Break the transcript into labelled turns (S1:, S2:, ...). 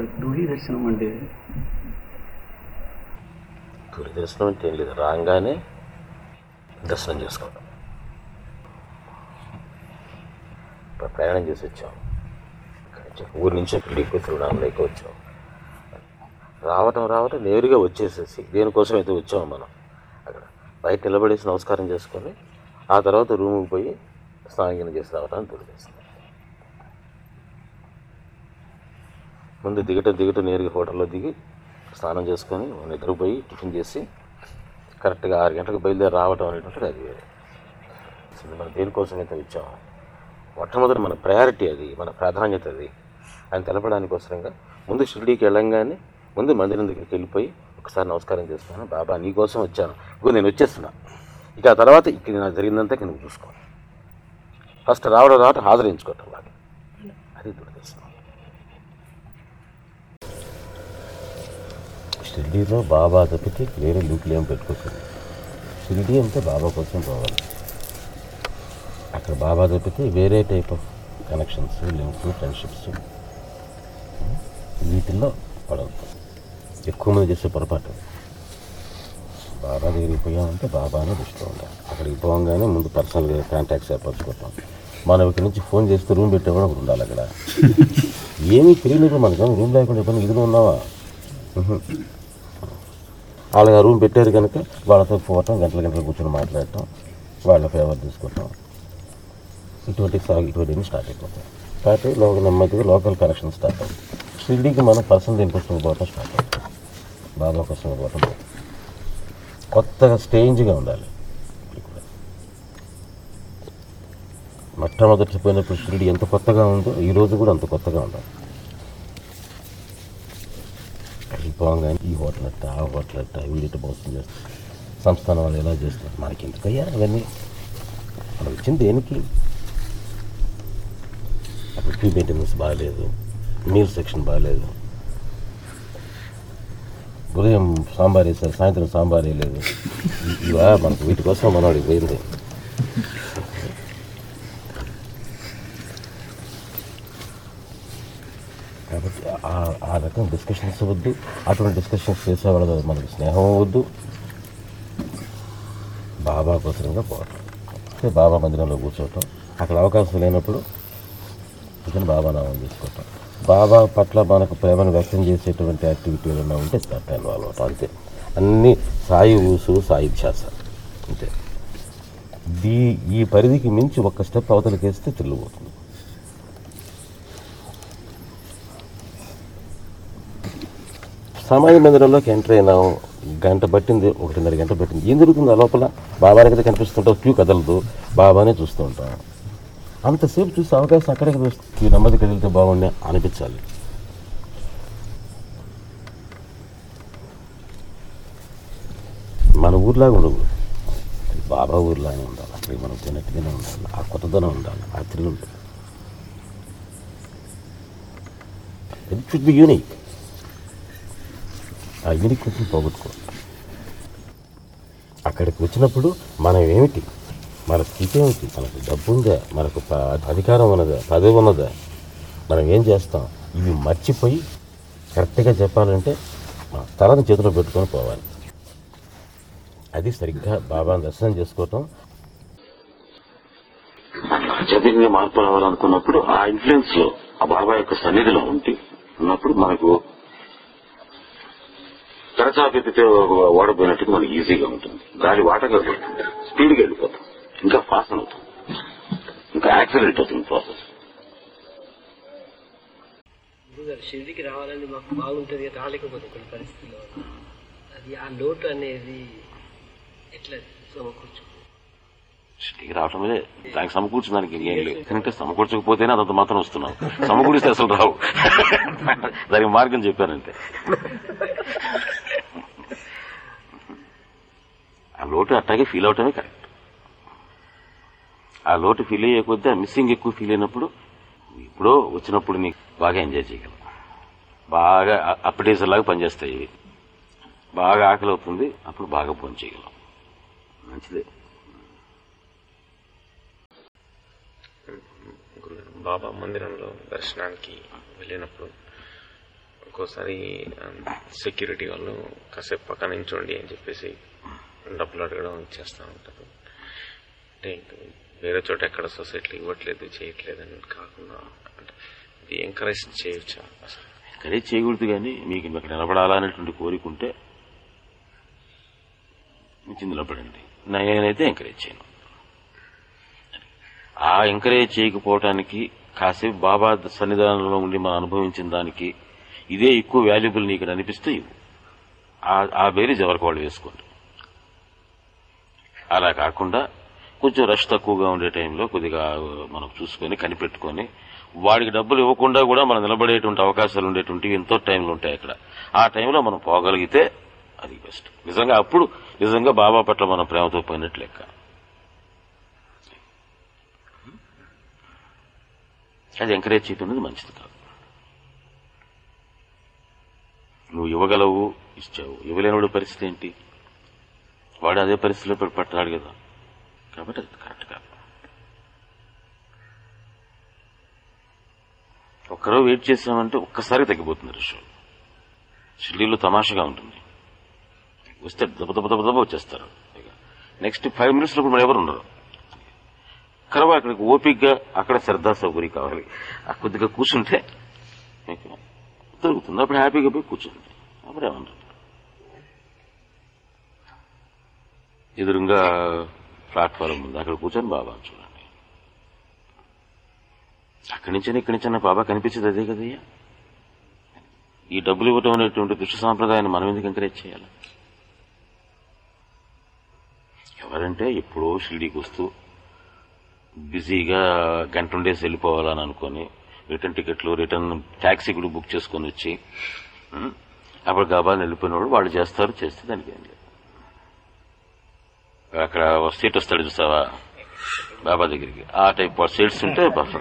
S1: అసలు దూరి దర్శనం అంటే?
S2: తొలి దర్శనం అంటే ఏం లేదు. రాగానే దర్శనం చేసుకోవడం ఇప్పుడు ప్రయాణం చేసి వచ్చాం. ఊరి నుంచి ఇక్కడికి తిరువణామలైకి వచ్చాం. రావటం రావటం నేరుగా వచ్చేసేసి దేనికోసం అయితే వచ్చాము మనం అక్కడ. బయట నిలబడేసి నమస్కారం చేసుకొని ఆ తర్వాత రూముకి పోయి స్నానం చేసి రావటానికి తెలియజేస్తుంది ముందు దిగటం దిగటం నేరుగా హోటల్లో దిగి స్నానం చేసుకొని నిద్రపోయి టిఫిన్ చేసి కరెక్ట్గా ఆరు గంటలకు బయలుదేరి రావటం అనేటువంటిది అది వేరే. అసలు మనం దేనికోసం అయితే వచ్చాము మొట్టమొదటి మన ప్రయారిటీ అది మన ప్రాధాన్యత అది. అని తెలపడానికోసరంగా ముందు షిరిడీకి వెళ్ళంగానే ముందు మందిరం దగ్గరికి వెళ్ళిపోయి ఒకసారి నమస్కారం చేస్తున్నాను బాబా నీకోసం వచ్చాను. ఇగో నేను వచ్చేస్తున్నా. ఇక ఆ తర్వాత ఇక్కడ నాకు జరిగిందంతా ఇక నువ్వు చూసుకో. ఫస్ట్ రావడం రావటం హాజరించుకోవటం వాళ్ళకి అది దురదర్శనం షిరిడీలో బాబా తప్పితే వేరే లూపులు ఏం పెట్టుకోకండి. షిరిడీ అంటే బాబా కోసం పోవాలి. అక్కడ బాబా తప్పితే వేరే type of connections links friendships వీటిల్లో పడవద్దు. ఎక్కువ మంది చేసే పొరపాటు. బాబా దగ్గరికి పోయామంటే బాబానే దృష్టిలో ఉండాలి. అక్కడికి పోగానే ముందు పర్సనల్గా కాంటాక్ట్స్ ఏర్పరచుకుంటాం మనం ఇక్కడి నుంచి ఫోన్ చేస్తే రూమ్ పెట్టే కూడా ఒకడు ఉండాలి అక్కడ. ఏమీ తెలియలేదు మనకు రూమ్ లేకుండా పని ఇదిగా ఉన్నావా. వాళ్ళకి ఆ రూమ్ పెట్టారు కనుక వాళ్ళతో పోవటం గంటల గంటలు కూర్చొని మాట్లాడటం వాళ్ళ ఫేవర్ తీసుకోవటం ఇటువంటి సాగు ఇటువంటివి స్టార్ట్ అయిపోతాయి. స్టార్ట్ అయ్యి లోకల్ నెమ్మదిగా లోకల్ కనెక్షన్ స్టార్ట్ అవుతుంది. షిరిడీకి మనం పర్సనల్ ఇంట్రెస్ట్ పోవటం స్టార్ట్ అవుతుంది. బాబా కోసం పోవటం కొత్తగా స్టేంజ్గా ఉండాలి. మొట్టమొదటి పోయినప్పుడు షిరిడి ఎంత కొత్తగా ఉందో ఈ రోజు కూడా అంత కొత్తగా ఉండాలి. వెళ్ళిపోగానే ఈ హోటల్ అట్ట ఆ హోటల్ అట్ట వీళ్ళిట మోసం చేస్తారు సంస్థానం వాళ్ళు ఎలా చేస్తారు మనకి ఎందుకయ్యా అవన్నీ మనం వచ్చింది దేనికి అప్పుడు ట్రీ మెయింటెనెన్స్ బాగాలేదు మీల్ సెక్షన్ బాగాలేదు ఉదయం సాంబార్ వేసారు సాయంత్రం సాంబార్ వేయలేదు ఇవా మనకు వీటి కోసం మనవాడికి పోయింది కాబట్టి ఆ- ఆ రకం డిస్కషన్స్ వద్దు. అటువంటి డిస్కషన్స్ చేసే వాళ్ళతో మనకు స్నేహం వద్దు. బాబా కోసరంగా పోవటం అంటే బాబా మందిరంలో కూర్చోవటం. అక్కడ అవకాశం లేనప్పుడు ఇతను బాబా నామం చేసుకోవటం బాబా పట్ల మనకు ప్రేమను వ్యక్తం చేసేటువంటి యాక్టివిటీలు ఏమైనా ఉంటే దాంట్లో ఇన్వాల్వ్ అవటం అంతే. అన్నీ సాయి ఊసు సాయి ధ్యాస. అంతే. దీ ఈ పరిధికి మించి ఒక్క స్టెప్ అవతలకేస్తే తిరిగిపోతుంది సమాజ మందిరంలోకి ఎంటర్ అయినాం గంట పట్టింది ఒకటిన్నర గంట పట్టింది. ఏం జరుగుతుంది? ఆ లోపల బాబాని కదా కనిపిస్తుంటాం క్యూ కదలదు. బాబానే చూస్తూ ఉంటాం అంతసేపు చూసే అవకాశం అక్కడే కదా వస్తుంది. క్యూ నెమ్మది కదిలితే బాగుండే అనిపించాలి. మన ఊర్లాగా ఉండదు బాబా ఊర్లాగా ఉండాలి. అక్కడికి మనం తినట్టుగానే ఉండాలి. ఆ కొత్తదనం ఉండాలి. ఆ థ్రిల్ ఉండాలి. ఇట్ షుడ్ బి యూనిక్ ఆ యూనిక్నెస్ని పోగొట్టుకో. అక్కడికి వచ్చినప్పుడు మనం ఏమిటి మన స్థితి ఏమిటి? మనకు డబ్బు ఉందా మనకు అధికారం ఉన్నదా? పదవి ఉన్నదా? మనం ఏం చేస్తాం? ఇవి మర్చిపోయి కరెక్ట్గా చెప్పాలంటే మన తలని చేతిలో పెట్టుకొని పోవాలి. అది సరిగ్గా బాబాను దర్శనం చేసుకోవటం.
S3: ఆధ్యాత్మికంగా మార్పు రావాలనుకున్నప్పుడు ఆ ఇన్ఫ్లుయెన్స్లో ఆ బాబా యొక్క సన్నిధిలో ఉంటే ఉన్నప్పుడు మనకు తెరచాపెత్తితే ఓడపోయినట్టు మనకి ఈజీగా ఉంటుంది. గాలి వాటగా పడుతుంది స్పీడ్గా వెళ్ళిపోతాం. ఇంకా ఫాస్ట్ అవుతుంది. ఇంకా యాక్సిడెంట్ అవుతుంది ప్రాసెస్.
S4: షిరిడికి రావాలని మాకు బాగుంటుంది రాలేకపోతే కొన్ని పరిస్థితుల్లో. అది ఆ లోటు అనేది ఎట్లా? సమకూర్చు
S2: ఇంటికి రావటమే దానికి సమకూర్చడానికి ఏం లేదు. ఎందుకంటే సమకూర్చకపోతేనే అదంత మాత్రం వస్తున్నావు. సమకూరిస్తే అసలు రావు. దానికి మార్గం చెప్పానంటే ఆ లోటు అట్టాగే ఫీల్ అవటమే కరెక్ట్ ఆ లోటు ఫీల్ అయ్యే కొద్దీ ఆ మిస్సింగ్ ఎక్కువ ఫీల్ అయినప్పుడు ఇప్పుడో వచ్చినప్పుడు నీకు బాగా ఎంజాయ్ చేయగలం. బాగా అప్పటేసర్ లాగా పనిచేస్తాయి ఇవి. బాగా ఆకలి అవుతుంది అప్పుడు బాగా ఫోన్ చేయగలం మంచిదే.
S5: బాబా మందిరంలో దర్శనానికి వెళ్ళినప్పుడు
S1: ఒక్కోసారి సెక్యూరిటీ వాళ్ళు కాసేపు పక్క నించోండి అని చెప్పేసి డబ్బులు అడగడం చేస్తూ ఉంటారు. అంటే వేరే చోట ఎక్కడ సొసైటీలు ఇవ్వట్లేదు చేయట్లేదు అని కాకుండా అంటే ఇది ఎంకరేజ్ చేయొచ్చా? అసలు
S2: ఎంకరేజ్ చేయకూడదు కానీ మీకు ఇక్కడ నిలబడాలా అనేటువంటి కోరిక ఉంటే నిలబడండి నేనైతే ఎంకరేజ్ చేయను. ఆ ఎంకరేజ్ చేయకపోవటానికి కాసేపు బాబా సన్నిధానంలో ఉండి మనం అనుభవించిన దానికి ఇదే ఎక్కువ వాల్యుబుల్ నీకు అనిపిస్తే ఇవ్వు. ఆ- ఆ బేరీజ్ ఎవరికి వాళ్ళు వేసుకోండి. అలా కాకుండా కొంచెం రష్ తక్కువగా ఉండే టైంలో కొద్దిగా మనం చూసుకొని కనిపెట్టుకొని వాడికి డబ్బులు ఇవ్వకుండా కూడా మనం నిలబడేటువంటి అవకాశాలు ఉండేటువంటివి ఎంతో టైంలు ఉంటాయి అక్కడ. ఆ టైంలో మనం పోగలిగితే అది బెస్ట్. నిజంగా అప్పుడు నిజంగా బాబా పట్ల మనం ప్రేమతో పోయినట్లు లెక్క. అది ఎంకరేజ్ చేయడం మంచిది కాదు. నువ్వు ఇవ్వగలవు ఇచ్చావు. ఇవ్వలేనివాడు పరిస్థితి ఏంటి? వాడు అదే పరిస్థితిలో పడి పట్టాడు కదా. కాబట్టి అది కరెక్ట్ కాదు. ఒక్కరో వెయిట్ చేసామంటే ఒక్కసారి తగ్గిపోతుంది రష్ షిల్లీలో తమాషగా ఉంటుంది. వస్తే దెబ్బ దెబ్బ దెబ్బ దెబ్బ వచ్చేస్తారు. నెక్స్ట్ ఫైవ్ మినిట్స్లో లోపు ఎవరు ఉండరు. కరవ అక్కడికి ఓపికగా అక్కడ శ్రద్ధా సౌకర్యం కావాలి. కొద్దిగా కూర్చుంటే దొరుకుతుంది. అప్పుడు హ్యాపీగా పోయి కూర్చుంది. అప్పుడు ఏమన్నారు ఎదురుగా ప్లాట్ఫారం ఉంది. అక్కడ కూర్చొని బాబా చూడండి. అక్కడి నుంచి ఇక్కడి నుంచి బాబా కనిపించేది అదే కదయ్యా? ఈ డబ్బులు ఇవ్వటం అనేటువంటి దుష్ట సాంప్రదాయాన్ని మనం ఎందుకు ఎంకరేజ్ చేయాలి? ఎవరంటే ఎప్పుడో షిరిడీకి వస్తూ బిజీగా గంట ఉండేసి వెళ్ళిపోవాలని అనుకొని రిటర్న్ టికెట్లు రిటర్న్ ట్యాక్సీ కూడా బుక్ చేసుకొని వచ్చి అప్పుడు గాబాలను వెళ్ళిపోయినవాడు వాళ్ళు చేస్తారు చేస్తే దానికి ఏం లేదు. అక్కడ సీట్ వస్తాడు చూసావా? బాబా దగ్గరికి. ఆ టైప్ సీట్స్ ఉంటే బాబా